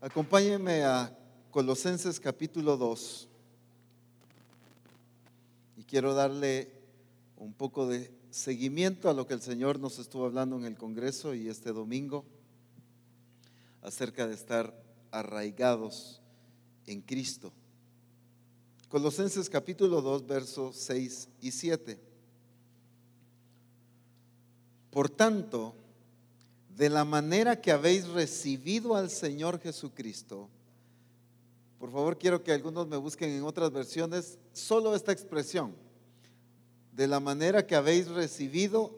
Acompáñenme a Colosenses capítulo 2. Y quiero darle un poco de seguimiento a lo que el Señor nos estuvo hablando en el Congreso y este domingo acerca de estar arraigados en Cristo. Colosenses capítulo 2, versos 6 y 7. Por tanto, de la manera que habéis recibido al Señor Jesucristo, por favor quiero que algunos me busquen en otras versiones solo esta expresión, de la manera que habéis recibido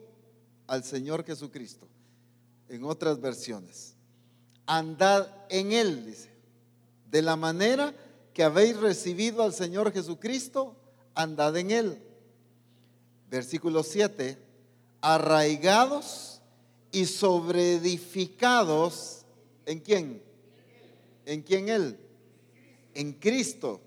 al Señor Jesucristo, en otras versiones. Andad en Él, dice, de la manera que habéis recibido al Señor Jesucristo, andad en Él. Versículo 7, arraigados y sobreedificados, ¿en quién? ¿En quién Él? En Cristo.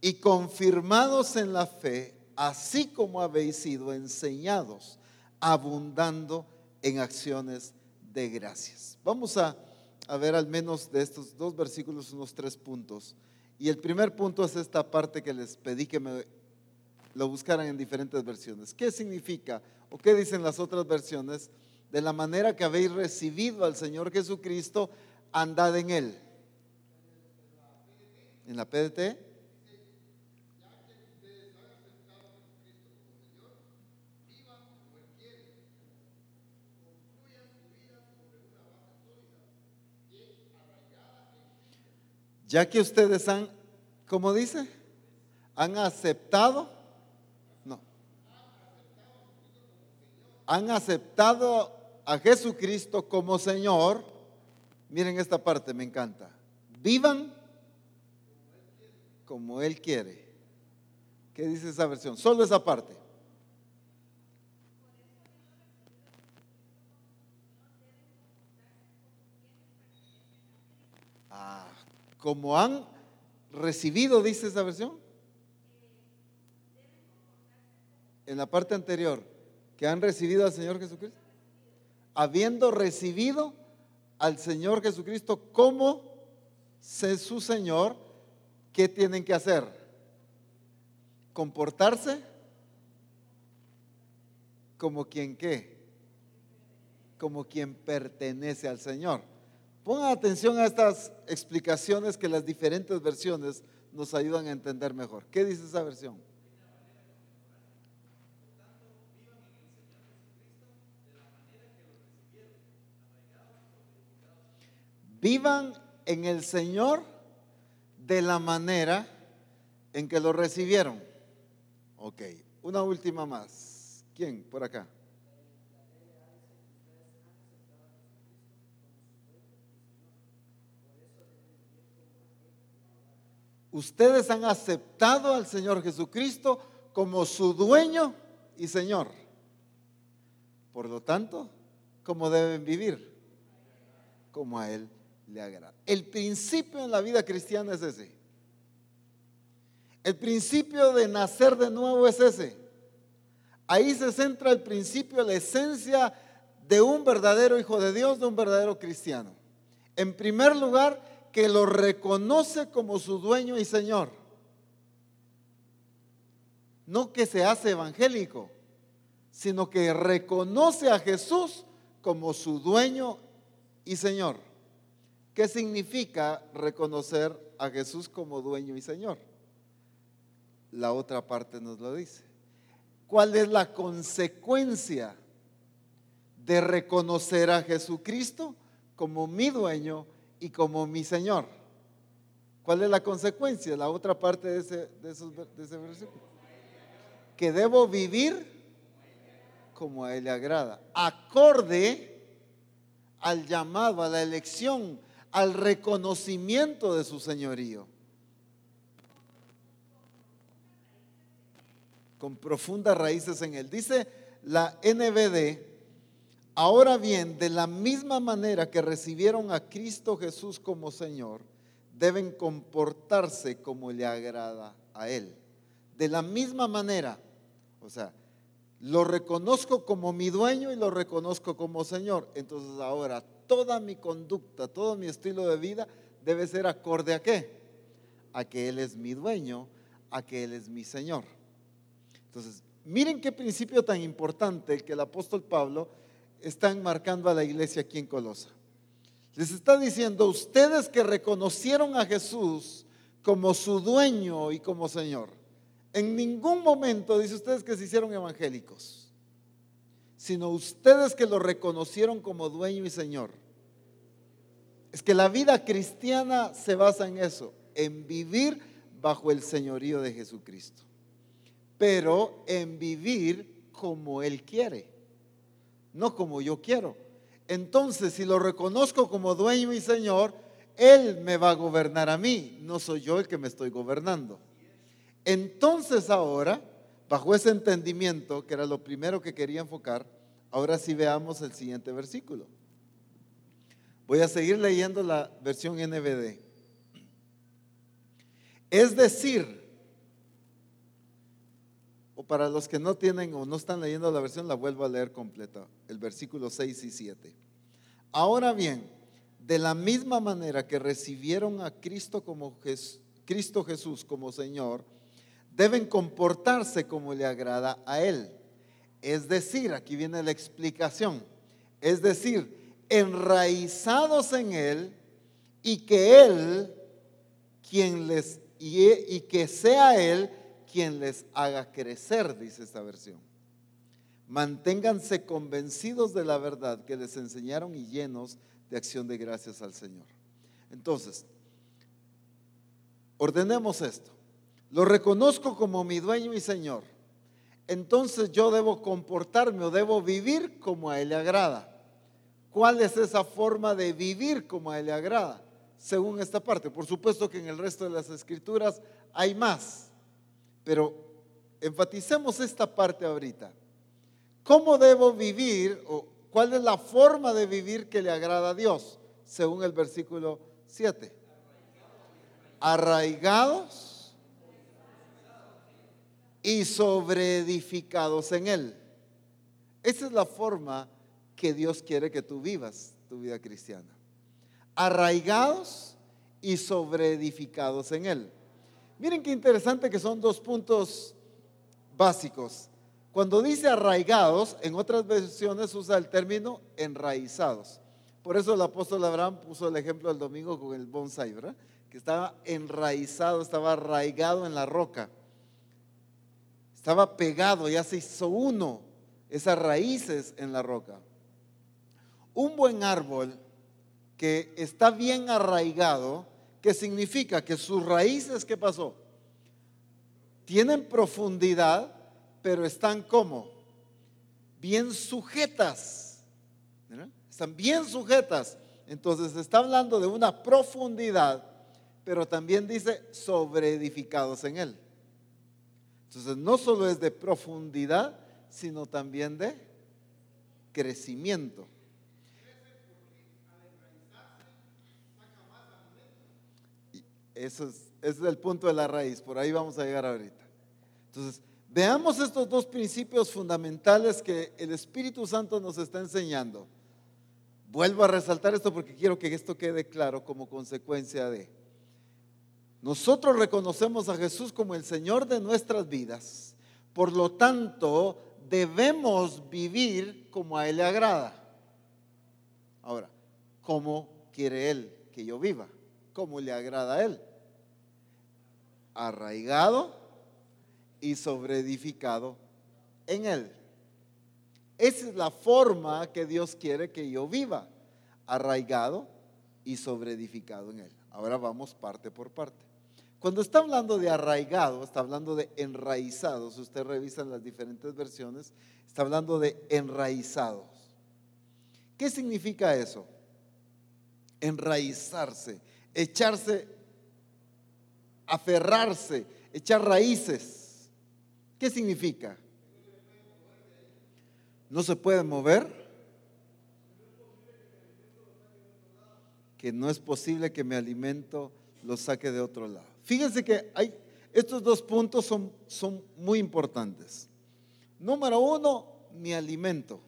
Y confirmados en la fe, así como habéis sido enseñados, abundando en acciones de gracias. Vamos a a ver al menos de estos dos versículos unos tres puntos. Y el primer punto es esta parte que les pedí que me lo buscaran en diferentes versiones. ¿Qué significa o qué dicen las otras versiones? De la manera que habéis recibido al Señor Jesucristo, andad en Él. En la PDT. Ya que ustedes han, ¿cómo dice? Han aceptado, no, han aceptado a Jesucristo como Señor. Miren esta parte, me encanta. Vivan como Él quiere. ¿Qué dice esa versión? Solo esa parte. como han recibido, dice esa versión. En la parte anterior, que han recibido al Señor Jesucristo. Habiendo recibido al Señor Jesucristo como su Señor, ¿qué tienen que hacer? Comportarse como quien qué? Como quien pertenece al Señor. Pongan atención a estas explicaciones que las diferentes versiones nos ayudan a entender mejor. ¿Qué dice esa versión? Vivan en el Señor de la manera en que lo recibieron. Ok, una última más. ¿Quién? Por acá. Ustedes han aceptado al Señor Jesucristo como su dueño y Señor. Por lo tanto, ¿cómo deben vivir? Como a Él le agrada. El principio en la vida cristiana es ese. El principio de nacer de nuevo es ese. Ahí se centra el principio, la esencia de un verdadero hijo de Dios, de un verdadero cristiano. En primer lugar, que lo reconoce como su dueño y Señor. No que se hace evangélico, sino que reconoce a Jesús como su dueño y Señor. ¿Qué significa reconocer a Jesús como dueño y Señor? La otra parte nos lo dice. ¿Cuál es la consecuencia de reconocer a Jesucristo como mi dueño y como mi Señor. ¿Cuál es la consecuencia? La otra parte de ese, de ese versículo. Que debo vivir como a Él le agrada, acorde al llamado, a la elección, al reconocimiento de su señorío. Con profundas raíces en Él. Dice la NBD, Ahora bien, de la misma manera que recibieron a Cristo Jesús como Señor, deben comportarse como le agrada a Él. De la misma manera, o sea, lo reconozco como mi dueño y lo reconozco como Señor. Entonces ahora toda mi conducta, todo mi estilo de vida debe ser acorde a qué? A que Él es mi dueño, a que Él es mi Señor. Entonces, miren qué principio tan importante que el apóstol Pablo está enmarcando a la iglesia aquí en Colosa. Les está diciendo, ustedes que reconocieron a Jesús como su dueño y como Señor, en ningún momento dice ustedes que se hicieron evangélicos, sino ustedes que lo reconocieron como dueño y Señor. Es que la vida cristiana se basa en eso, en vivir bajo el señorío de Jesucristo, pero en vivir como Él quiere, no como yo quiero. Entonces, si lo reconozco como dueño y Señor, Él me va a gobernar a mí, no soy yo el que me estoy gobernando. Entonces ahora, bajo ese entendimiento, que era lo primero que quería enfocar, ahora sí veamos el siguiente versículo. Voy a seguir leyendo la versión NBD. Es decir, o para los que no tienen o no están leyendo la versión, la vuelvo a leer completa, el versículo 6 y 7. Ahora bien, de la misma manera que recibieron a Cristo como Cristo Jesús como Señor, deben comportarse como le agrada a Él. Es decir, aquí viene la explicación, es decir, enraizados en Él y que Él, quien les, y, que sea Él quien les haga crecer, dice esta versión. Manténganse convencidos de la verdad que les enseñaron y llenos de acción de gracias al Señor. Entonces, ordenemos esto. Lo reconozco como mi dueño y Señor. Entonces yo debo comportarme o debo vivir como a Él le agrada. ¿Cuál es esa forma de vivir como a Él le agrada? Según esta parte. Por supuesto que en el resto de las escrituras hay más. Pero enfaticemos esta parte ahorita. ¿Cómo debo vivir o cuál es la forma de vivir que le agrada a Dios? Según el versículo 7. Arraigados y sobreedificados en Él. Esa es la forma que Dios quiere que tú vivas tu vida cristiana. Arraigados y sobreedificados en Él. Miren qué interesante que son dos puntos básicos. Cuando dice arraigados, en otras versiones usa el término enraizados. Por eso el apóstol Abraham puso el ejemplo del domingo con el bonsai, ¿verdad? Que estaba enraizado, estaba arraigado en la roca. Estaba pegado, ya se hizo uno, esas raíces en la roca. Un buen árbol que está bien arraigado, ¿qué significa? Que sus raíces, ¿qué pasó? Tienen profundidad, pero están como? Bien sujetas. Están bien sujetas. Entonces está hablando de una profundidad, pero también dice sobre edificados en él. Entonces, no solo es de profundidad, sino también de crecimiento. Eso es, ese es el punto de la raíz, por ahí vamos a llegar ahorita. Entonces, veamos estos dos principios fundamentales que el Espíritu Santo nos está enseñando. Vuelvo a resaltar esto porque quiero que esto quede claro como consecuencia de... Nosotros reconocemos a Jesús como el Señor de nuestras vidas. Por lo tanto, debemos vivir como a Él le agrada. Ahora, ¿cómo quiere Él que yo viva? ¿Cómo le agrada a Él? Arraigado y sobreedificado en Él. Esa es la forma que Dios quiere que yo viva. Arraigado y sobreedificado en Él. Ahora vamos parte por parte. Cuando está hablando de arraigado, está hablando de enraizados. Usted revisa las diferentes versiones, está hablando de enraizados. ¿Qué significa eso? Enraizarse, echarse, aferrarse, echar raíces. ¿Qué significa? No se puede mover. Que no es posible que mi alimento lo saque de otro lado. Fíjense que estos dos puntos son, son muy importantes. Número uno, mi alimento.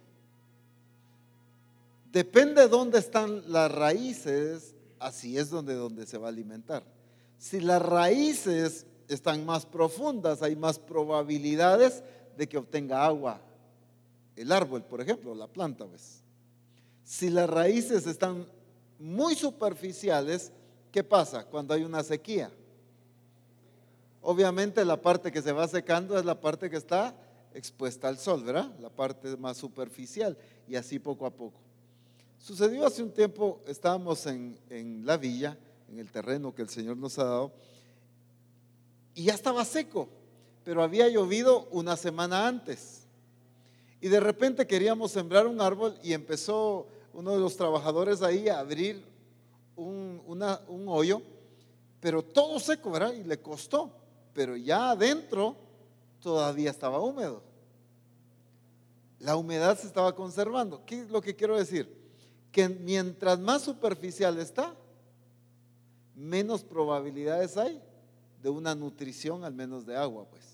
Depende de dónde están las raíces, así es donde, donde se va a alimentar. Si las raíces están más profundas, hay más probabilidades de que obtenga agua. El árbol, por ejemplo, la planta, pues. Si las raíces están muy superficiales, ¿qué pasa cuando hay una sequía? Obviamente la parte que se va secando es la parte que está expuesta al sol, ¿verdad? La parte más superficial y así poco a poco. Sucedió hace un tiempo, estábamos en, en la villa, en el terreno que el Señor nos ha dado, y ya estaba seco, pero había llovido una semana antes. Y de repente queríamos sembrar un árbol y empezó uno de los trabajadores ahí a abrir un, un hoyo, pero todo seco, ¿verdad? Y le costó, pero ya adentro todavía estaba húmedo. La humedad se estaba conservando. ¿Qué es lo que quiero decir? Que mientras más superficial está, menos probabilidades hay de una nutrición, al menos de agua, pues.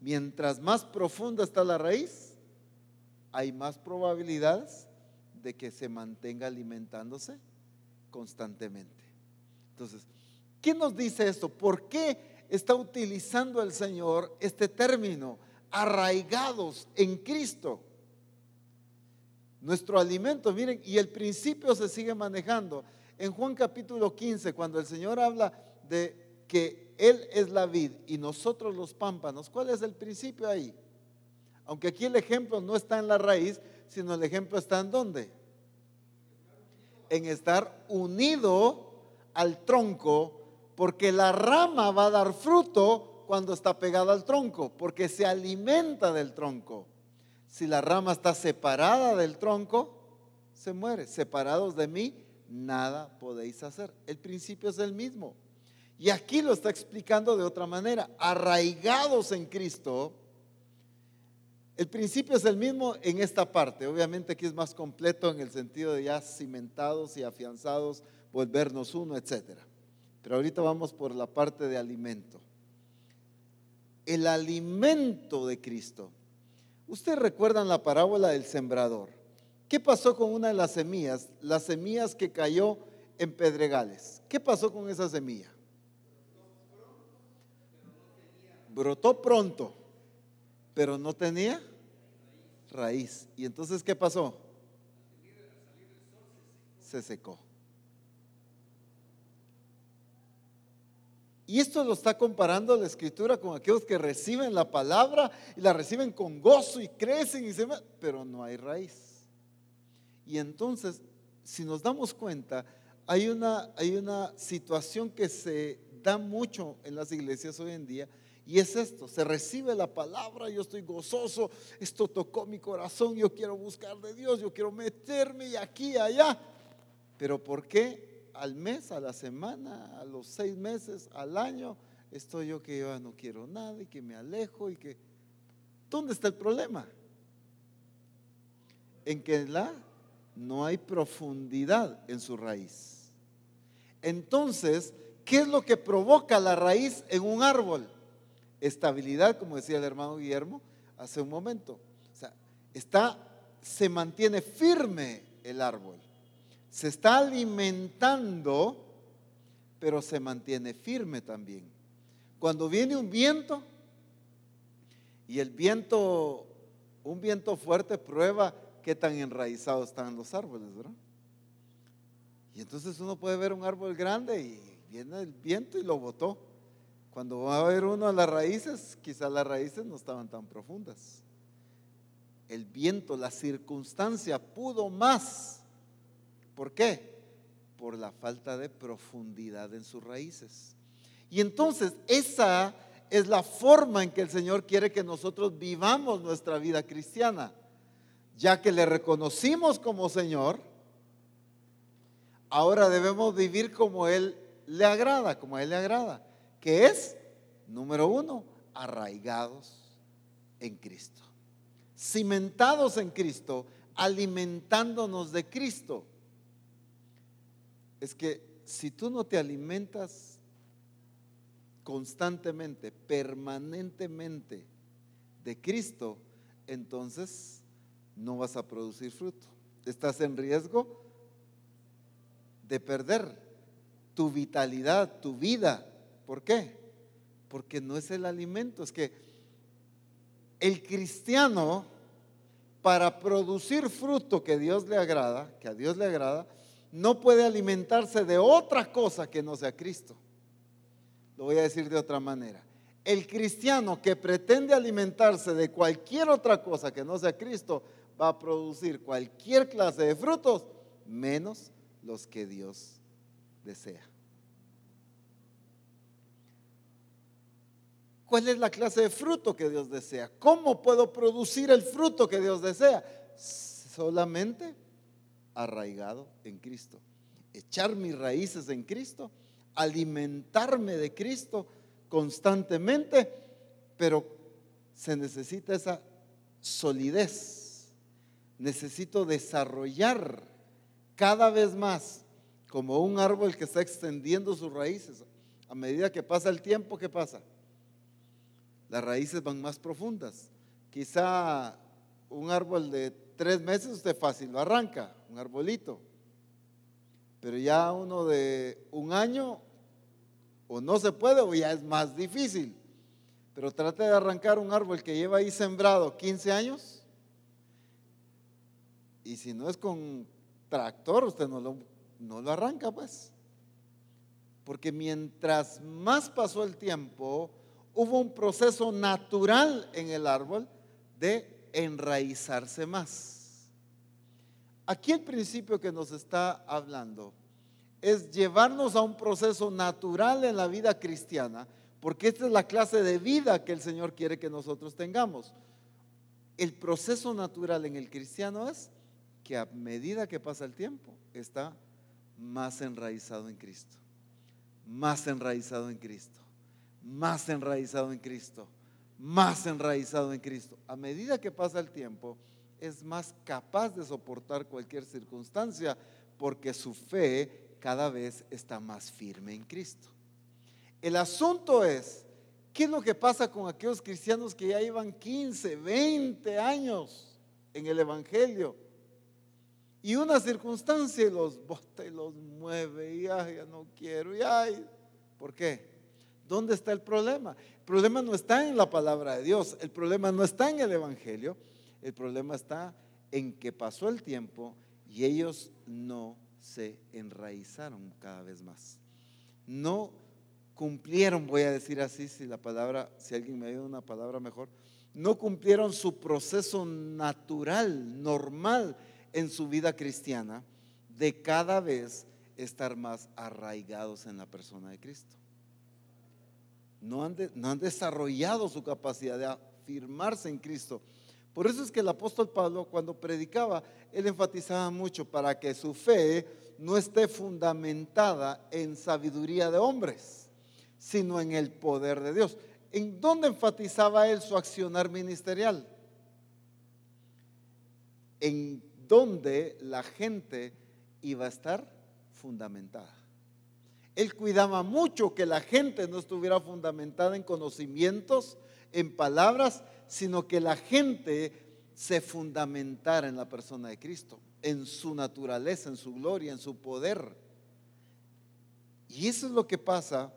Mientras más profunda está la raíz, hay más probabilidades de que se mantenga alimentándose constantemente. Entonces, ¿qué nos dice esto? ¿Por qué está utilizando el Señor este término? Arraigados en Cristo. Nuestro alimento, miren, y el principio se sigue manejando. En Juan capítulo 15, cuando el Señor habla de que Él es la vid y nosotros los pámpanos, ¿cuál es el principio ahí? Aunque aquí el ejemplo no está en la raíz, sino el ejemplo está en dónde? En estar unido al tronco, porque la rama va a dar fruto cuando está pegada al tronco, porque se alimenta del tronco. Si la rama está separada del tronco, se muere. Separados de mí, nada podéis hacer. El principio es el mismo. Y aquí lo está explicando de otra manera. Arraigados en Cristo. El principio es el mismo en esta parte. Obviamente aquí es más completo en el sentido de ya cimentados y afianzados, volvernos uno, etc. Pero ahorita vamos por la parte de alimento. El alimento de Cristo. Ustedes recuerdan la parábola del sembrador. ¿Qué pasó con una de las semillas? Las semillas que cayó en pedregales. ¿Qué pasó con esa semilla? brotó pronto, pero no tenía raíz. ¿Y entonces qué pasó? Se secó. Y esto lo está comparando la escritura con aquellos que reciben la palabra y la reciben con gozo y crecen y se pero no hay raíz. Y entonces, si nos damos cuenta, hay una, hay una situación que se da mucho en las iglesias hoy en día y es esto, se recibe la palabra, yo estoy gozoso, esto tocó mi corazón, yo quiero buscar de Dios, yo quiero meterme aquí y allá. Pero ¿por qué al mes, a la semana, a los seis meses, al año, estoy yo que yo no quiero nada y que me alejo y que... ¿Dónde está el problema? En que la no hay profundidad en su raíz. Entonces, ¿qué es lo que provoca la raíz en un árbol? estabilidad, como decía el hermano Guillermo hace un momento. O sea, está, se mantiene firme el árbol. Se está alimentando, pero se mantiene firme también. Cuando viene un viento, y el viento, un viento fuerte prueba qué tan enraizados están los árboles, ¿verdad? Y entonces uno puede ver un árbol grande y viene el viento y lo botó. Cuando va a ver uno a las raíces, quizás las raíces no estaban tan profundas. El viento, la circunstancia pudo más. ¿Por qué? Por la falta de profundidad en sus raíces. Y entonces esa es la forma en que el Señor quiere que nosotros vivamos nuestra vida cristiana. Ya que le reconocimos como Señor, ahora debemos vivir como Él le agrada, como a Él le agrada que es, número uno, arraigados en Cristo, cimentados en Cristo, alimentándonos de Cristo. Es que si tú no te alimentas constantemente, permanentemente de Cristo, entonces no vas a producir fruto. estás en riesgo de perder tu vitalidad, tu vida. ¿Por qué? Porque no es el alimento, es que el cristiano para producir fruto que Dios le agrada, que a Dios le agrada, no puede alimentarse de otra cosa que no sea Cristo. Lo voy a decir de otra manera. El cristiano que pretende alimentarse de cualquier otra cosa que no sea Cristo va a producir cualquier clase de frutos menos los que Dios desea. ¿Cuál es la clase de fruto que Dios desea? ¿Cómo puedo producir el fruto que Dios desea? Solamente arraigado en Cristo. Echar mis raíces en Cristo, alimentarme de Cristo constantemente, pero se necesita esa solidez. Necesito desarrollar cada vez más como un árbol que está extendiendo sus raíces. A medida que pasa el tiempo, ¿qué pasa? las raíces van más profundas. Quizá un árbol de tres meses usted fácil lo arranca, un arbolito. Pero ya uno de un año o no se puede o ya es más difícil. Pero trate de arrancar un árbol que lleva ahí sembrado 15 años. Y si no es con tractor, usted no lo, no lo arranca, pues. Porque mientras más pasó el tiempo, hubo un proceso natural en el árbol de enraizarse más. Aquí el principio que nos está hablando es llevarnos a un proceso natural en la vida cristiana, porque esta es la clase de vida que el Señor quiere que nosotros tengamos. El proceso natural en el cristiano es que a medida que pasa el tiempo está más enraizado en Cristo, más enraizado en Cristo más enraizado en Cristo, más enraizado en Cristo. A medida que pasa el tiempo, es más capaz de soportar cualquier circunstancia porque su fe cada vez está más firme en Cristo. El asunto es, ¿qué es lo que pasa con aquellos cristianos que ya llevan 15, 20 años en el Evangelio? Y una circunstancia los bota y los mueve y ya no quiero, y ay, ¿por qué? ¿Dónde está el problema? El problema no está en la palabra de Dios, el problema no está en el Evangelio, el problema está en que pasó el tiempo y ellos no se enraizaron cada vez más. No cumplieron, voy a decir así, si la palabra, si alguien me dio una palabra mejor, no cumplieron su proceso natural, normal en su vida cristiana de cada vez estar más arraigados en la persona de Cristo no han, desarrollado su capacidad de afirmarse en Cristo. Por eso es que el apóstol Pablo cuando predicaba, él enfatizaba mucho para que su fe no esté fundamentada en sabiduría de hombres, sino en el poder de Dios. ¿En dónde enfatizaba él su accionar ministerial? En dónde la gente iba a estar fundamentada. Él cuidaba mucho que la gente no estuviera fundamentada en conocimientos, en palabras, sino que la gente se fundamentara en la persona de Cristo, en su naturaleza, en su gloria, en su poder. Y eso es lo que pasa.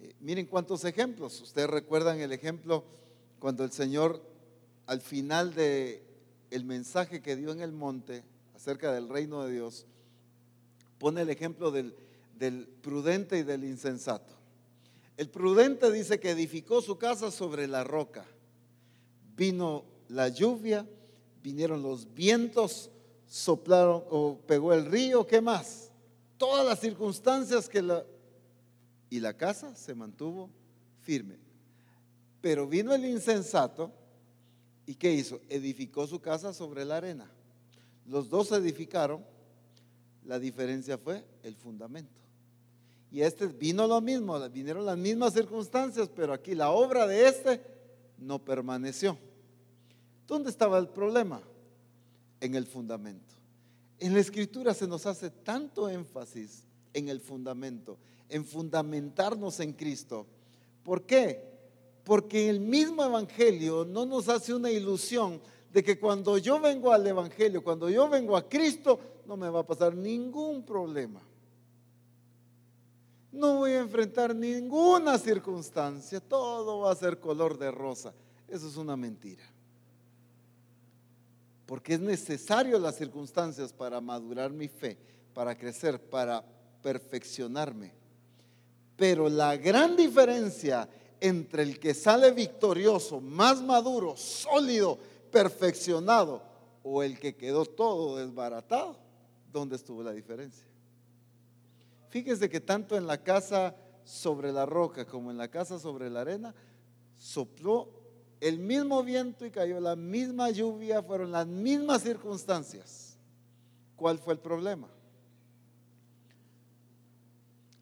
Eh, miren cuántos ejemplos. Ustedes recuerdan el ejemplo cuando el Señor al final de el mensaje que dio en el monte acerca del reino de Dios pone el ejemplo del del prudente y del insensato. El prudente dice que edificó su casa sobre la roca. Vino la lluvia, vinieron los vientos, soplaron o pegó el río, ¿qué más? Todas las circunstancias que la... Y la casa se mantuvo firme. Pero vino el insensato y ¿qué hizo? Edificó su casa sobre la arena. Los dos edificaron, la diferencia fue el fundamento. Y este vino lo mismo, vinieron las mismas circunstancias, pero aquí la obra de este no permaneció. ¿Dónde estaba el problema? En el fundamento. En la escritura se nos hace tanto énfasis en el fundamento, en fundamentarnos en Cristo. ¿Por qué? Porque el mismo Evangelio no nos hace una ilusión de que cuando yo vengo al Evangelio, cuando yo vengo a Cristo, no me va a pasar ningún problema. No voy a enfrentar ninguna circunstancia, todo va a ser color de rosa. Eso es una mentira. Porque es necesario las circunstancias para madurar mi fe, para crecer, para perfeccionarme. Pero la gran diferencia entre el que sale victorioso, más maduro, sólido, perfeccionado, o el que quedó todo desbaratado, ¿dónde estuvo la diferencia? Fíjese que tanto en la casa sobre la roca como en la casa sobre la arena, sopló el mismo viento y cayó la misma lluvia, fueron las mismas circunstancias. ¿Cuál fue el problema?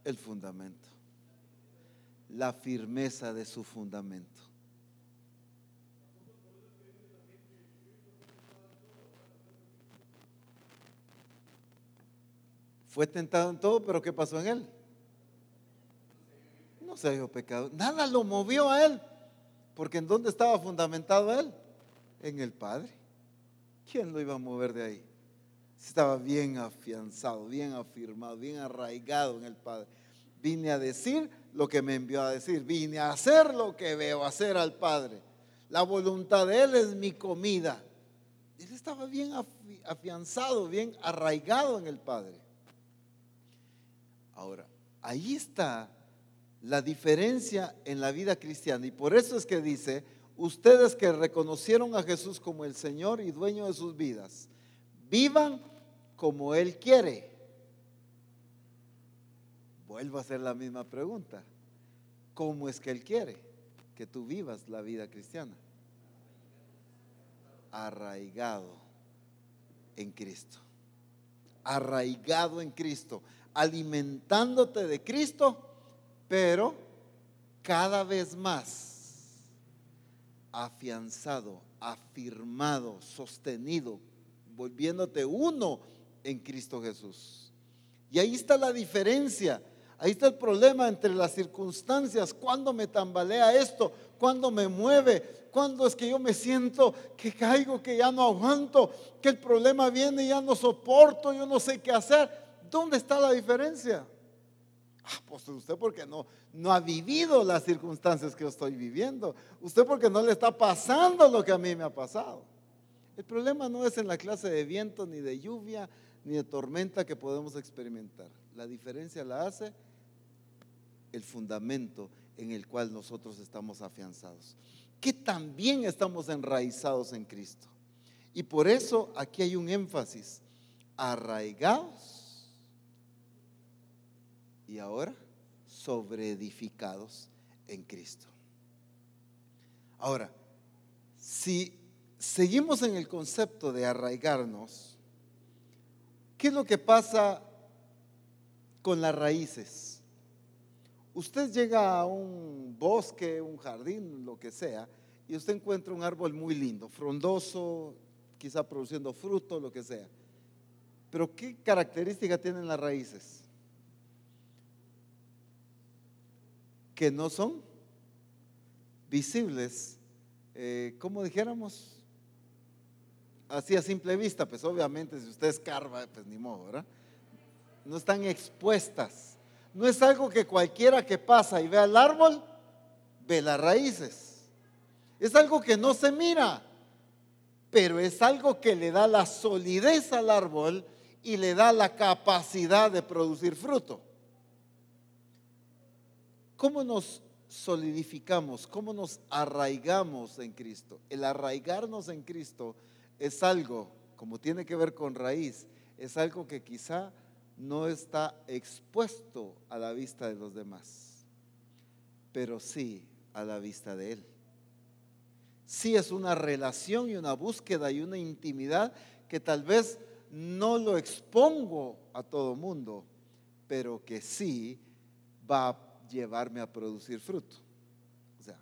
El fundamento, la firmeza de su fundamento. Fue tentado en todo, pero ¿qué pasó en él? No se dio pecado. Nada lo movió a él. Porque ¿en dónde estaba fundamentado él? En el Padre. ¿Quién lo iba a mover de ahí? Estaba bien afianzado, bien afirmado, bien arraigado en el Padre. Vine a decir lo que me envió a decir. Vine a hacer lo que veo hacer al Padre. La voluntad de Él es mi comida. Él estaba bien afianzado, bien arraigado en el Padre. Ahora, ahí está la diferencia en la vida cristiana. Y por eso es que dice, ustedes que reconocieron a Jesús como el Señor y dueño de sus vidas, vivan como Él quiere. Vuelvo a hacer la misma pregunta. ¿Cómo es que Él quiere que tú vivas la vida cristiana? Arraigado en Cristo. Arraigado en Cristo alimentándote de Cristo, pero cada vez más afianzado, afirmado, sostenido, volviéndote uno en Cristo Jesús. Y ahí está la diferencia. Ahí está el problema entre las circunstancias, cuando me tambalea esto, cuando me mueve, cuando es que yo me siento que caigo, que ya no aguanto, que el problema viene y ya no soporto, yo no sé qué hacer. ¿Dónde está la diferencia? Ah, pues usted porque no, no ha vivido las circunstancias que yo estoy viviendo. Usted porque no le está pasando lo que a mí me ha pasado. El problema no es en la clase de viento, ni de lluvia, ni de tormenta que podemos experimentar. La diferencia la hace el fundamento en el cual nosotros estamos afianzados. Que también estamos enraizados en Cristo. Y por eso aquí hay un énfasis. Arraigados y ahora sobreedificados en Cristo. Ahora, si seguimos en el concepto de arraigarnos, ¿qué es lo que pasa con las raíces? Usted llega a un bosque, un jardín, lo que sea, y usted encuentra un árbol muy lindo, frondoso, quizá produciendo fruto, lo que sea. Pero ¿qué característica tienen las raíces? que no son visibles, eh, como dijéramos, así a simple vista, pues obviamente si usted escarba, pues ni modo, ¿verdad? No están expuestas. No es algo que cualquiera que pasa y ve el árbol, ve las raíces. Es algo que no se mira, pero es algo que le da la solidez al árbol y le da la capacidad de producir fruto. ¿Cómo nos solidificamos? ¿Cómo nos arraigamos en Cristo? El arraigarnos en Cristo es algo, como tiene que ver con raíz, es algo que quizá no está expuesto a la vista de los demás, pero sí a la vista de Él. Sí es una relación y una búsqueda y una intimidad que tal vez no lo expongo a todo mundo, pero que sí va a llevarme a producir fruto. O sea,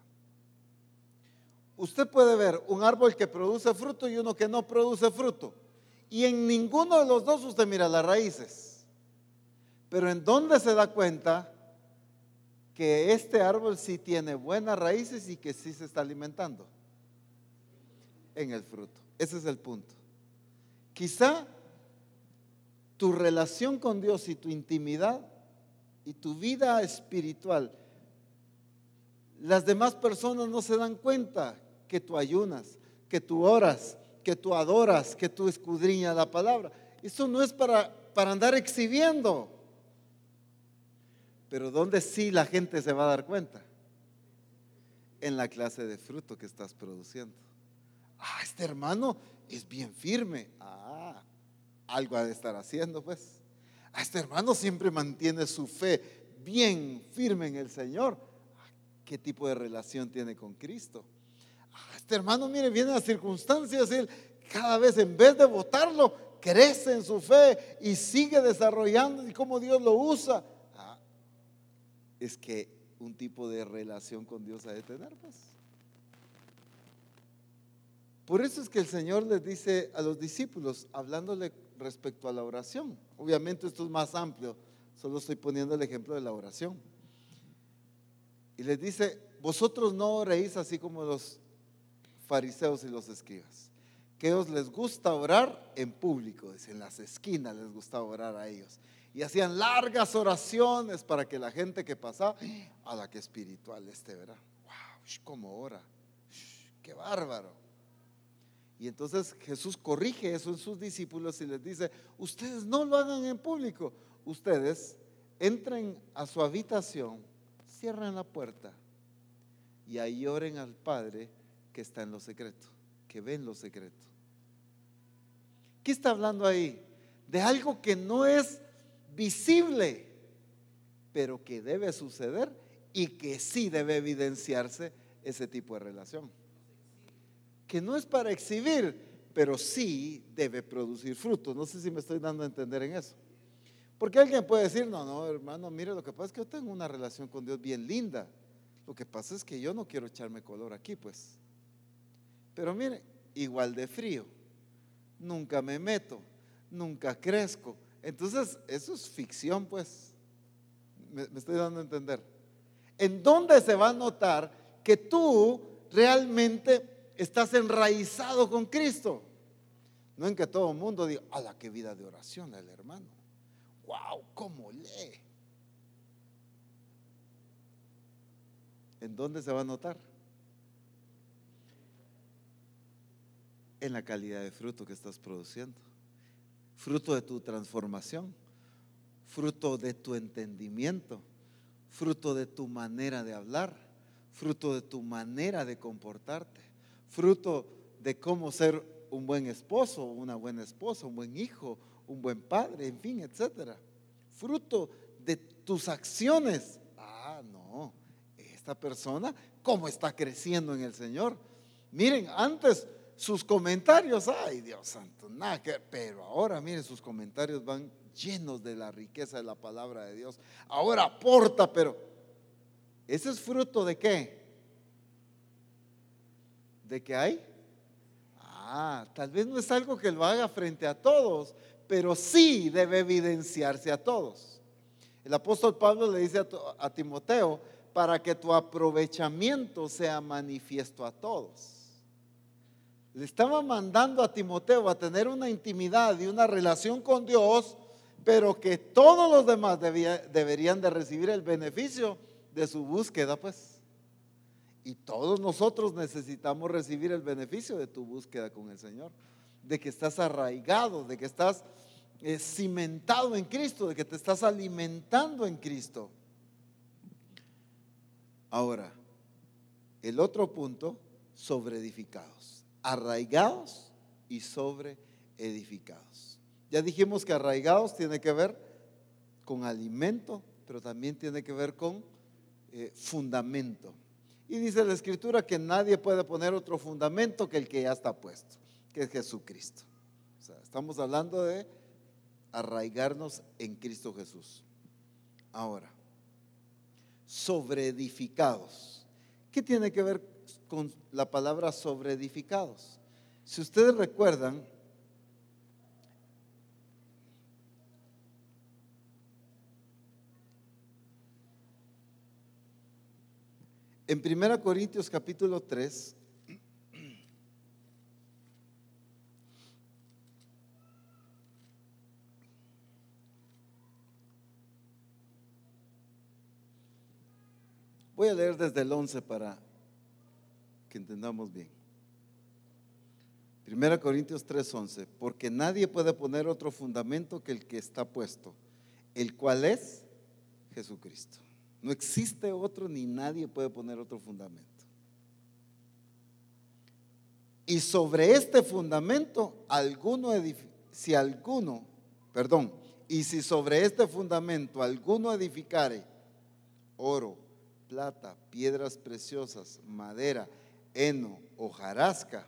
usted puede ver un árbol que produce fruto y uno que no produce fruto. Y en ninguno de los dos usted mira las raíces. Pero en dónde se da cuenta que este árbol sí tiene buenas raíces y que sí se está alimentando. En el fruto. Ese es el punto. Quizá tu relación con Dios y tu intimidad y tu vida espiritual, las demás personas no se dan cuenta que tú ayunas, que tú oras, que tú adoras, que tú escudriñas la palabra. Eso no es para, para andar exhibiendo. Pero ¿dónde sí la gente se va a dar cuenta? En la clase de fruto que estás produciendo. Ah, este hermano es bien firme. Ah, algo ha de estar haciendo, pues. A este hermano siempre mantiene su fe bien firme en el Señor. ¿Qué tipo de relación tiene con Cristo? Este hermano, mire, viene las circunstancias, él cada vez en vez de votarlo, crece en su fe y sigue desarrollando y cómo Dios lo usa. Es que un tipo de relación con Dios ha de tener, pues. Por eso es que el Señor les dice a los discípulos, hablándole respecto a la oración. Obviamente esto es más amplio, solo estoy poniendo el ejemplo de la oración. Y les dice, vosotros no oréis así como los fariseos y los escribas, que ellos les gusta orar en público, en las esquinas les gustaba orar a ellos. Y hacían largas oraciones para que la gente que pasaba, a la que espiritual este, ¿verdad? ¡Wow! ¿Cómo ora? ¡Qué bárbaro! Y entonces Jesús corrige eso en sus discípulos y les dice, ustedes no lo hagan en público, ustedes entren a su habitación, cierren la puerta y ahí oren al Padre que está en lo secreto, que ve en lo secreto. ¿Qué está hablando ahí? De algo que no es visible, pero que debe suceder y que sí debe evidenciarse ese tipo de relación que no es para exhibir, pero sí debe producir fruto. No sé si me estoy dando a entender en eso. Porque alguien puede decir, no, no, hermano, mire, lo que pasa es que yo tengo una relación con Dios bien linda. Lo que pasa es que yo no quiero echarme color aquí, pues. Pero mire, igual de frío. Nunca me meto, nunca crezco. Entonces, eso es ficción, pues. Me, estoy dando a entender. ¿En dónde se va a notar que tú realmente estás enraizado con Cristo. No en que todo el mundo diga, a la que vida de oración el hermano. Wow, cómo lee. ¿En dónde se va a notar? En la calidad de fruto que estás produciendo. Fruto de tu transformación. Fruto de tu entendimiento. Fruto de tu manera de hablar. Fruto de tu manera de comportarte fruto de cómo ser un buen esposo, una buena esposa, un buen hijo, un buen padre, en fin, etcétera. Fruto de tus acciones. Ah, no, esta persona, ¿cómo está creciendo en el Señor? Miren, antes sus comentarios, ay Dios santo, nada pero ahora miren, sus comentarios van llenos de la riqueza de la palabra de Dios. Ahora aporta, pero ese es fruto de qué? ¿De qué hay? Ah, tal vez no es algo que lo haga frente a todos, pero sí debe evidenciarse a todos. El apóstol Pablo le dice a, Timoteo, para que tu aprovechamiento sea manifiesto a todos. Le estaba mandando a Timoteo a tener una intimidad y una relación con Dios, pero que todos los demás deberían de recibir el beneficio de su búsqueda, pues. Y todos nosotros necesitamos recibir el beneficio de tu búsqueda con el Señor, de que estás arraigado, de que estás eh, cimentado en Cristo, de que te estás alimentando en Cristo. Ahora, el otro punto, sobre edificados, arraigados y sobre edificados. Ya dijimos que arraigados tiene que ver con alimento, pero también tiene que ver con eh, fundamento. Y dice la escritura que nadie puede poner otro fundamento que el que ya está puesto, que es Jesucristo. O sea, estamos hablando de arraigarnos en Cristo Jesús. Ahora, sobreedificados. ¿Qué tiene que ver con la palabra sobre edificados. Si ustedes recuerdan, en 1 Corintios capítulo 3, Voy a leer desde el 11 para entendamos bien. Primera Corintios 3:11, porque nadie puede poner otro fundamento que el que está puesto, el cual es Jesucristo. No existe otro ni nadie puede poner otro fundamento. Y sobre este fundamento, alguno si alguno, perdón, y si sobre este fundamento alguno edificare oro, plata, piedras preciosas, madera, heno, hojarasca,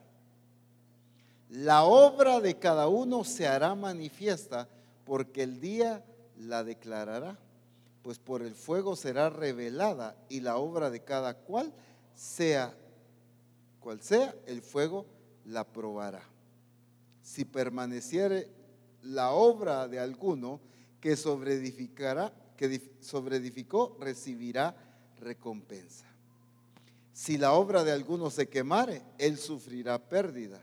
la obra de cada uno se hará manifiesta porque el día la declarará, pues por el fuego será revelada y la obra de cada cual sea cual sea, el fuego la probará. Si permaneciere la obra de alguno que sobreedificará, que sobreedificó, recibirá recompensa. Si la obra de alguno se quemare, él sufrirá pérdida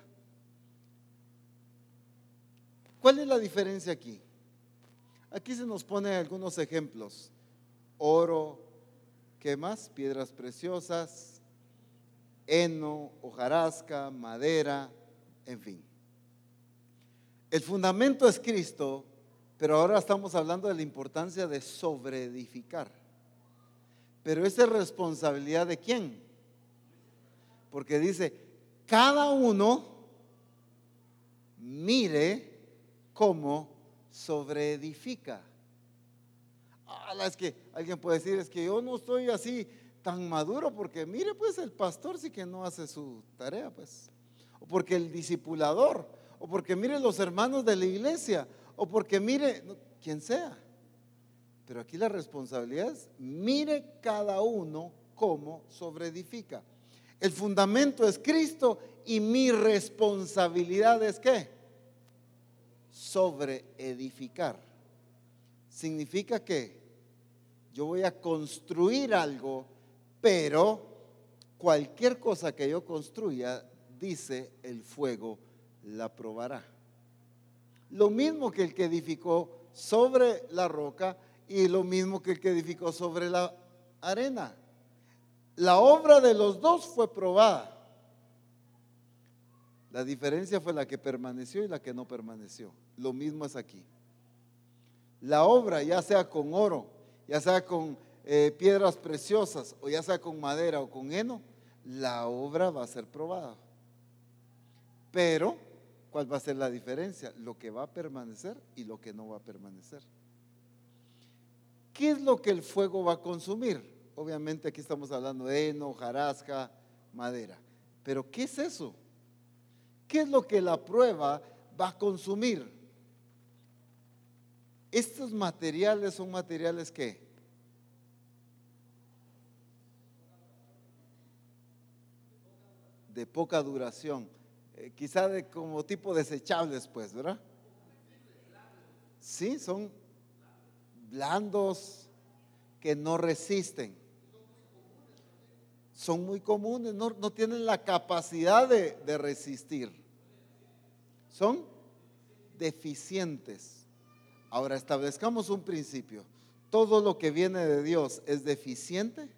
¿Cuál es la diferencia aquí? Aquí se nos pone algunos ejemplos. Oro, ¿qué más? Piedras preciosas, heno, hojarasca, madera, en fin. El fundamento es Cristo, pero ahora estamos hablando de la importancia de sobreedificar. Pero esa es responsabilidad de quién? Porque dice, cada uno mire cómo sobreedifica. Ah, es que alguien puede decir, es que yo no estoy así tan maduro porque mire pues el pastor sí que no hace su tarea pues. O porque el discipulador, o porque mire los hermanos de la iglesia, o porque mire quien sea. Pero aquí la responsabilidad es, mire cada uno cómo sobreedifica. El fundamento es Cristo y mi responsabilidad es qué? sobre edificar. Significa que yo voy a construir algo, pero cualquier cosa que yo construya, dice el fuego, la probará. Lo mismo que el que edificó sobre la roca y lo mismo que el que edificó sobre la arena. La obra de los dos fue probada. La diferencia fue la que permaneció y la que no permaneció. Lo mismo es aquí. La obra, ya sea con oro, ya sea con eh, piedras preciosas, o ya sea con madera o con heno, la obra va a ser probada. Pero, ¿cuál va a ser la diferencia? Lo que va a permanecer y lo que no va a permanecer. ¿Qué es lo que el fuego va a consumir? Obviamente aquí estamos hablando de heno, jarasca, madera. Pero ¿qué es eso? ¿Qué es lo que la prueba va a consumir? Estos materiales son materiales que de poca duración, eh, quizá de como tipo desechables, pues, ¿verdad? Sí, son blandos que no resisten. Son muy comunes, no, tienen la capacidad de resistir. Son deficientes. Ahora establezcamos un principio. Todo lo que viene de Dios es deficiente.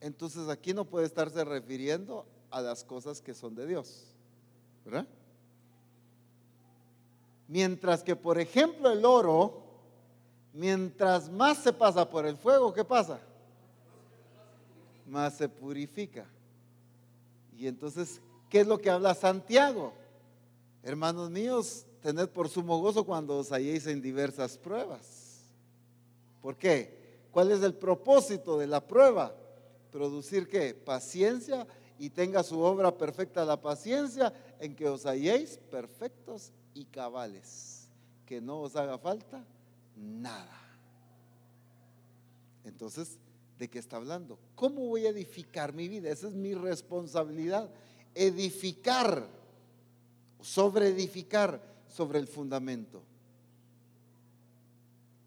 Entonces aquí no puede estarse refiriendo a las cosas que son de Dios. ¿Verdad? Mientras que, por ejemplo, el oro, mientras más se pasa por el fuego, ¿qué pasa? Más se purifica. Y entonces, ¿qué es lo que habla Santiago? Hermanos míos, tened por sumo gozo cuando os halléis en diversas pruebas. ¿Por qué? ¿Cuál es el propósito de la prueba? Producir qué? Paciencia y tenga su obra perfecta la paciencia en que os halléis perfectos y cabales. Que no os haga falta nada. Entonces, ¿de qué está hablando? ¿Cómo voy a edificar mi vida? Esa es mi responsabilidad. Edificar, sobre edificar sobre el fundamento.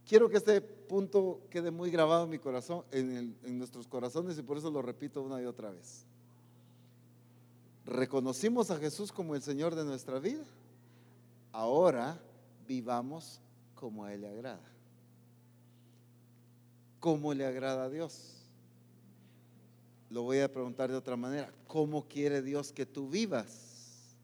Quiero que este punto quede muy grabado en mi corazón, en, en nuestros corazones, y por eso lo repito una y otra vez. Reconocimos a Jesús como el Señor de nuestra vida. Ahora vivamos como a Él le agrada. ¿Cómo le agrada a Dios? Lo voy a preguntar de otra manera. ¿Cómo quiere Dios que tú vivas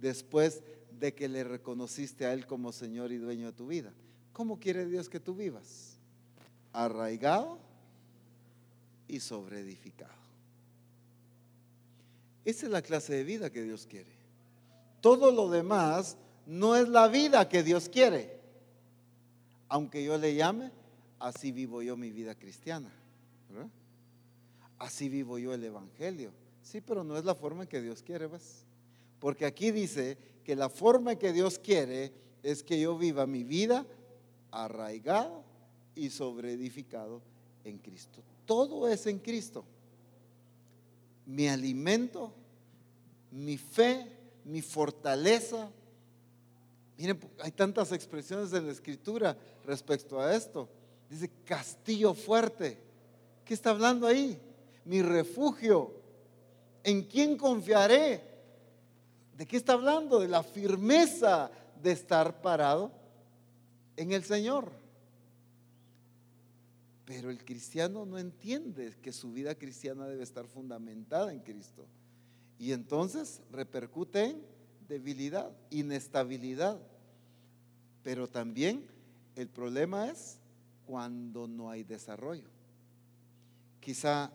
después de que le reconociste a Él como Señor y dueño de tu vida? ¿Cómo quiere Dios que tú vivas? Arraigado y sobreedificado. Esa es la clase de vida que Dios quiere. Todo lo demás no es la vida que Dios quiere. Aunque yo le llame, así vivo yo mi vida cristiana. Así vivo yo el Evangelio. Sí, pero no es la forma en que Dios quiere, ¿ves? Porque aquí dice que la forma en que Dios quiere es que yo viva mi vida arraigado y sobreedificado en Cristo. Todo es en Cristo. Mi alimento, mi fe, mi fortaleza. Miren, hay tantas expresiones en la escritura respecto a esto. Dice castillo fuerte. ¿Qué está hablando ahí? Mi refugio. ¿En quién confiaré? ¿De qué está hablando? De la firmeza de estar parado en el Señor. Pero el cristiano no entiende que su vida cristiana debe estar fundamentada en Cristo. Y entonces repercute en debilidad, inestabilidad. Pero también el problema es cuando no hay desarrollo. Quizá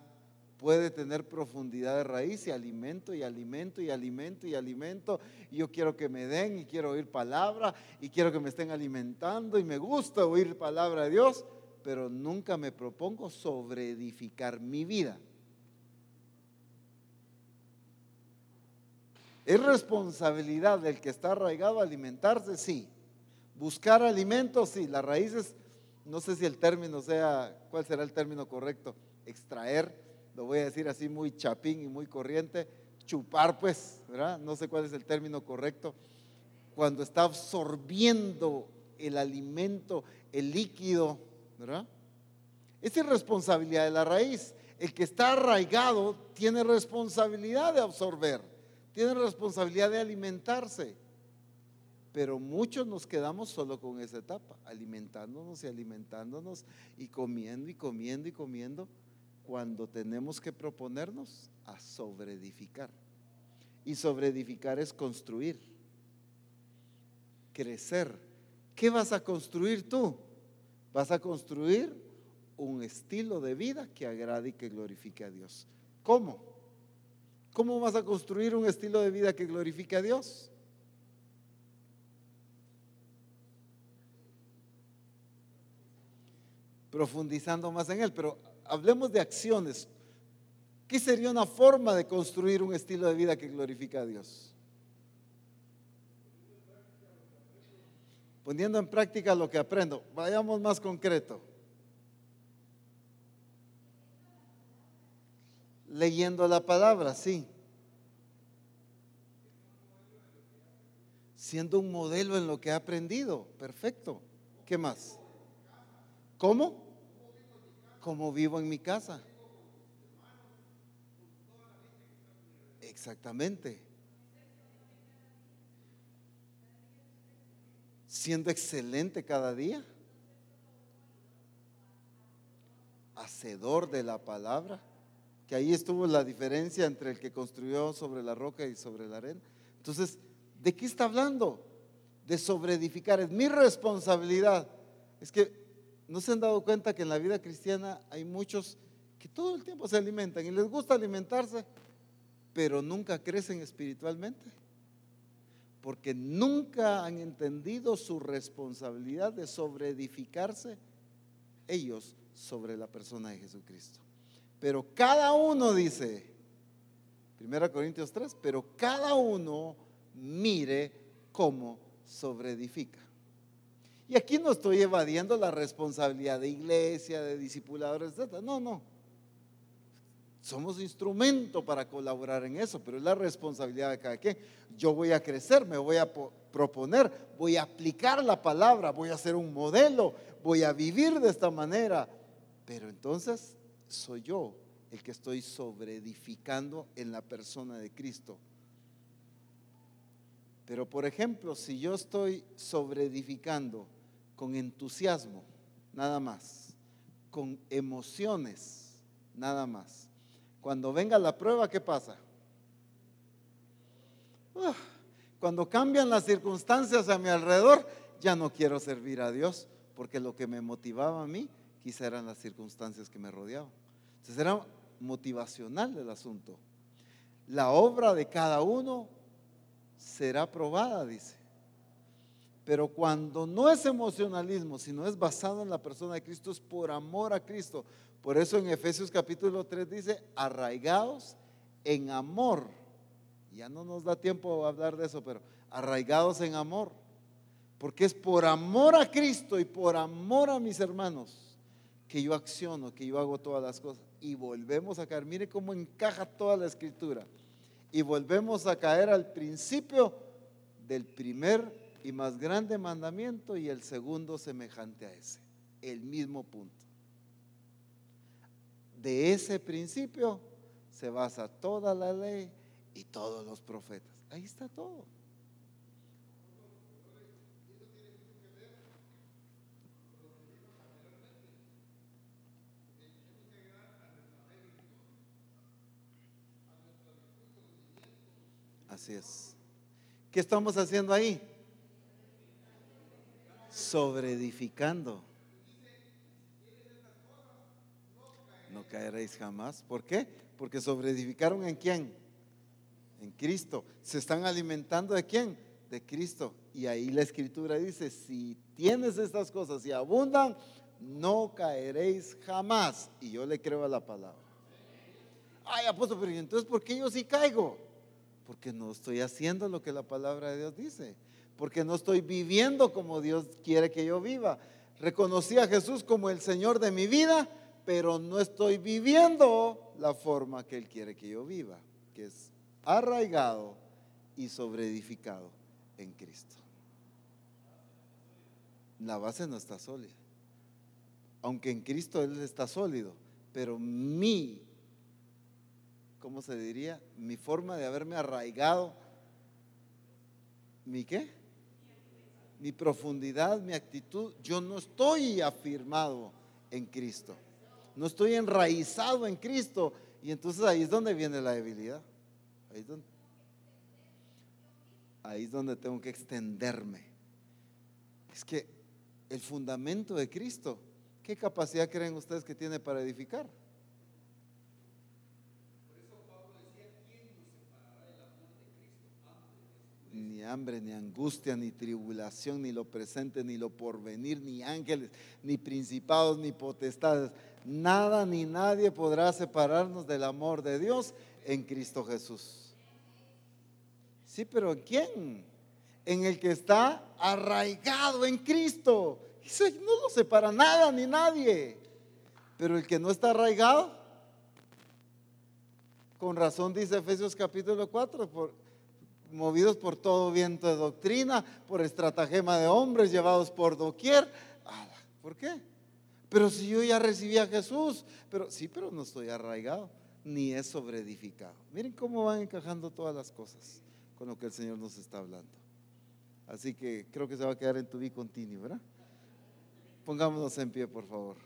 puede tener profundidad de raíz y alimento y alimento y alimento y alimento. Y yo quiero que me den y quiero oír palabra y quiero que me estén alimentando y me gusta oír palabra de Dios, pero nunca me propongo sobre edificar mi vida. Es responsabilidad del que está arraigado alimentarse, sí. Buscar alimentos, sí. Las raíces, no sé si el término sea, ¿cuál será el término correcto? Extraer lo voy a decir así muy chapín y muy corriente, chupar pues, ¿verdad? No sé cuál es el término correcto. Cuando está absorbiendo el alimento, el líquido, ¿verdad? Es irresponsabilidad de la raíz. El que está arraigado tiene responsabilidad de absorber, tiene responsabilidad de alimentarse. Pero muchos nos quedamos solo con esa etapa, alimentándonos y alimentándonos y comiendo y comiendo y comiendo cuando tenemos que proponernos a sobreedificar. Y sobreedificar es construir, crecer. ¿Qué vas a construir tú? Vas a construir un estilo de vida que agrade y que glorifique a Dios. ¿Cómo? ¿Cómo vas a construir un estilo de vida que glorifique a Dios? Profundizando más en él, pero hablemos de acciones. ¿Qué sería una forma de construir un estilo de vida que glorifica a Dios? Poniendo en práctica lo que aprendo. Vayamos más concreto. Leyendo la palabra, sí. Siendo un modelo en lo que ha aprendido. Perfecto. ¿Qué más? ¿Cómo? Como vivo en mi casa. Exactamente. Siendo excelente cada día. Hacedor de la palabra. Que ahí estuvo la diferencia entre el que construyó sobre la roca y sobre la arena. Entonces, ¿de qué está hablando? De sobreedificar. Es mi responsabilidad. Es que ¿No se han dado cuenta que en la vida cristiana hay muchos que todo el tiempo se alimentan y les gusta alimentarse, pero nunca crecen espiritualmente? Porque nunca han entendido su responsabilidad de sobreedificarse ellos sobre la persona de Jesucristo. Pero cada uno dice, 1 Corintios 3, pero cada uno mire cómo sobreedifica. Y aquí no estoy evadiendo la responsabilidad de iglesia, de discipuladores, etc. No, no. Somos instrumento para colaborar en eso, pero es la responsabilidad de cada quien. Yo voy a crecer, me voy a proponer, voy a aplicar la palabra, voy a ser un modelo, voy a vivir de esta manera. Pero entonces soy yo el que estoy sobreedificando en la persona de Cristo pero por ejemplo, si yo estoy sobreedificando con entusiasmo, nada más, con emociones, nada más. Cuando venga la prueba, ¿qué pasa? Cuando cambian las circunstancias a mi alrededor, ya no quiero servir a Dios, porque lo que me motivaba a mí quizá eran las circunstancias que me rodeaban. Entonces era motivacional el asunto. La obra de cada uno será probada, dice. Pero cuando no es emocionalismo, sino es basado en la persona de Cristo, es por amor a Cristo. Por eso en Efesios capítulo 3 dice, arraigados en amor. Ya no nos da tiempo a hablar de eso, pero arraigados en amor. Porque es por amor a Cristo y por amor a mis hermanos que yo acciono, que yo hago todas las cosas. Y volvemos a caer. Mire cómo encaja toda la escritura. Y volvemos a caer al principio del primer y más grande mandamiento y el segundo semejante a ese, el mismo punto. De ese principio se basa toda la ley y todos los profetas. Ahí está todo. Así es. ¿Qué estamos haciendo ahí? Edificando No caeréis jamás. ¿Por qué? Porque edificaron en quién? En Cristo. ¿Se están alimentando de quién? De Cristo. Y ahí la escritura dice, si tienes estas cosas y abundan, no caeréis jamás. Y yo le creo a la palabra. Ay, apóstol, pero entonces ¿por qué yo sí caigo? Porque no estoy haciendo lo que la palabra de Dios dice porque no estoy viviendo como Dios quiere que yo viva. Reconocí a Jesús como el Señor de mi vida, pero no estoy viviendo la forma que Él quiere que yo viva, que es arraigado y sobreedificado en Cristo. La base no está sólida. Aunque en Cristo Él está sólido, pero mi, ¿cómo se diría? Mi forma de haberme arraigado, ¿mi qué? Mi profundidad, mi actitud, yo no estoy afirmado en Cristo. No estoy enraizado en Cristo. Y entonces ahí es donde viene la debilidad. Ahí es donde, ahí es donde tengo que extenderme. Es que el fundamento de Cristo, ¿qué capacidad creen ustedes que tiene para edificar? Ni hambre, ni angustia, ni tribulación, ni lo presente, ni lo porvenir, ni ángeles, ni principados, ni potestades. Nada ni nadie podrá separarnos del amor de Dios en Cristo Jesús. Sí, pero ¿en quién? En el que está arraigado en Cristo. no lo separa nada ni nadie. Pero el que no está arraigado, con razón dice Efesios capítulo 4, por, movidos por todo viento de doctrina, por estratagema de hombres, llevados por doquier. ¿Por qué? Pero si yo ya recibí a Jesús, pero sí, pero no estoy arraigado, ni es sobreedificado. Miren cómo van encajando todas las cosas con lo que el Señor nos está hablando. Así que creo que se va a quedar en tu vida continuo, ¿verdad? Pongámonos en pie, por favor.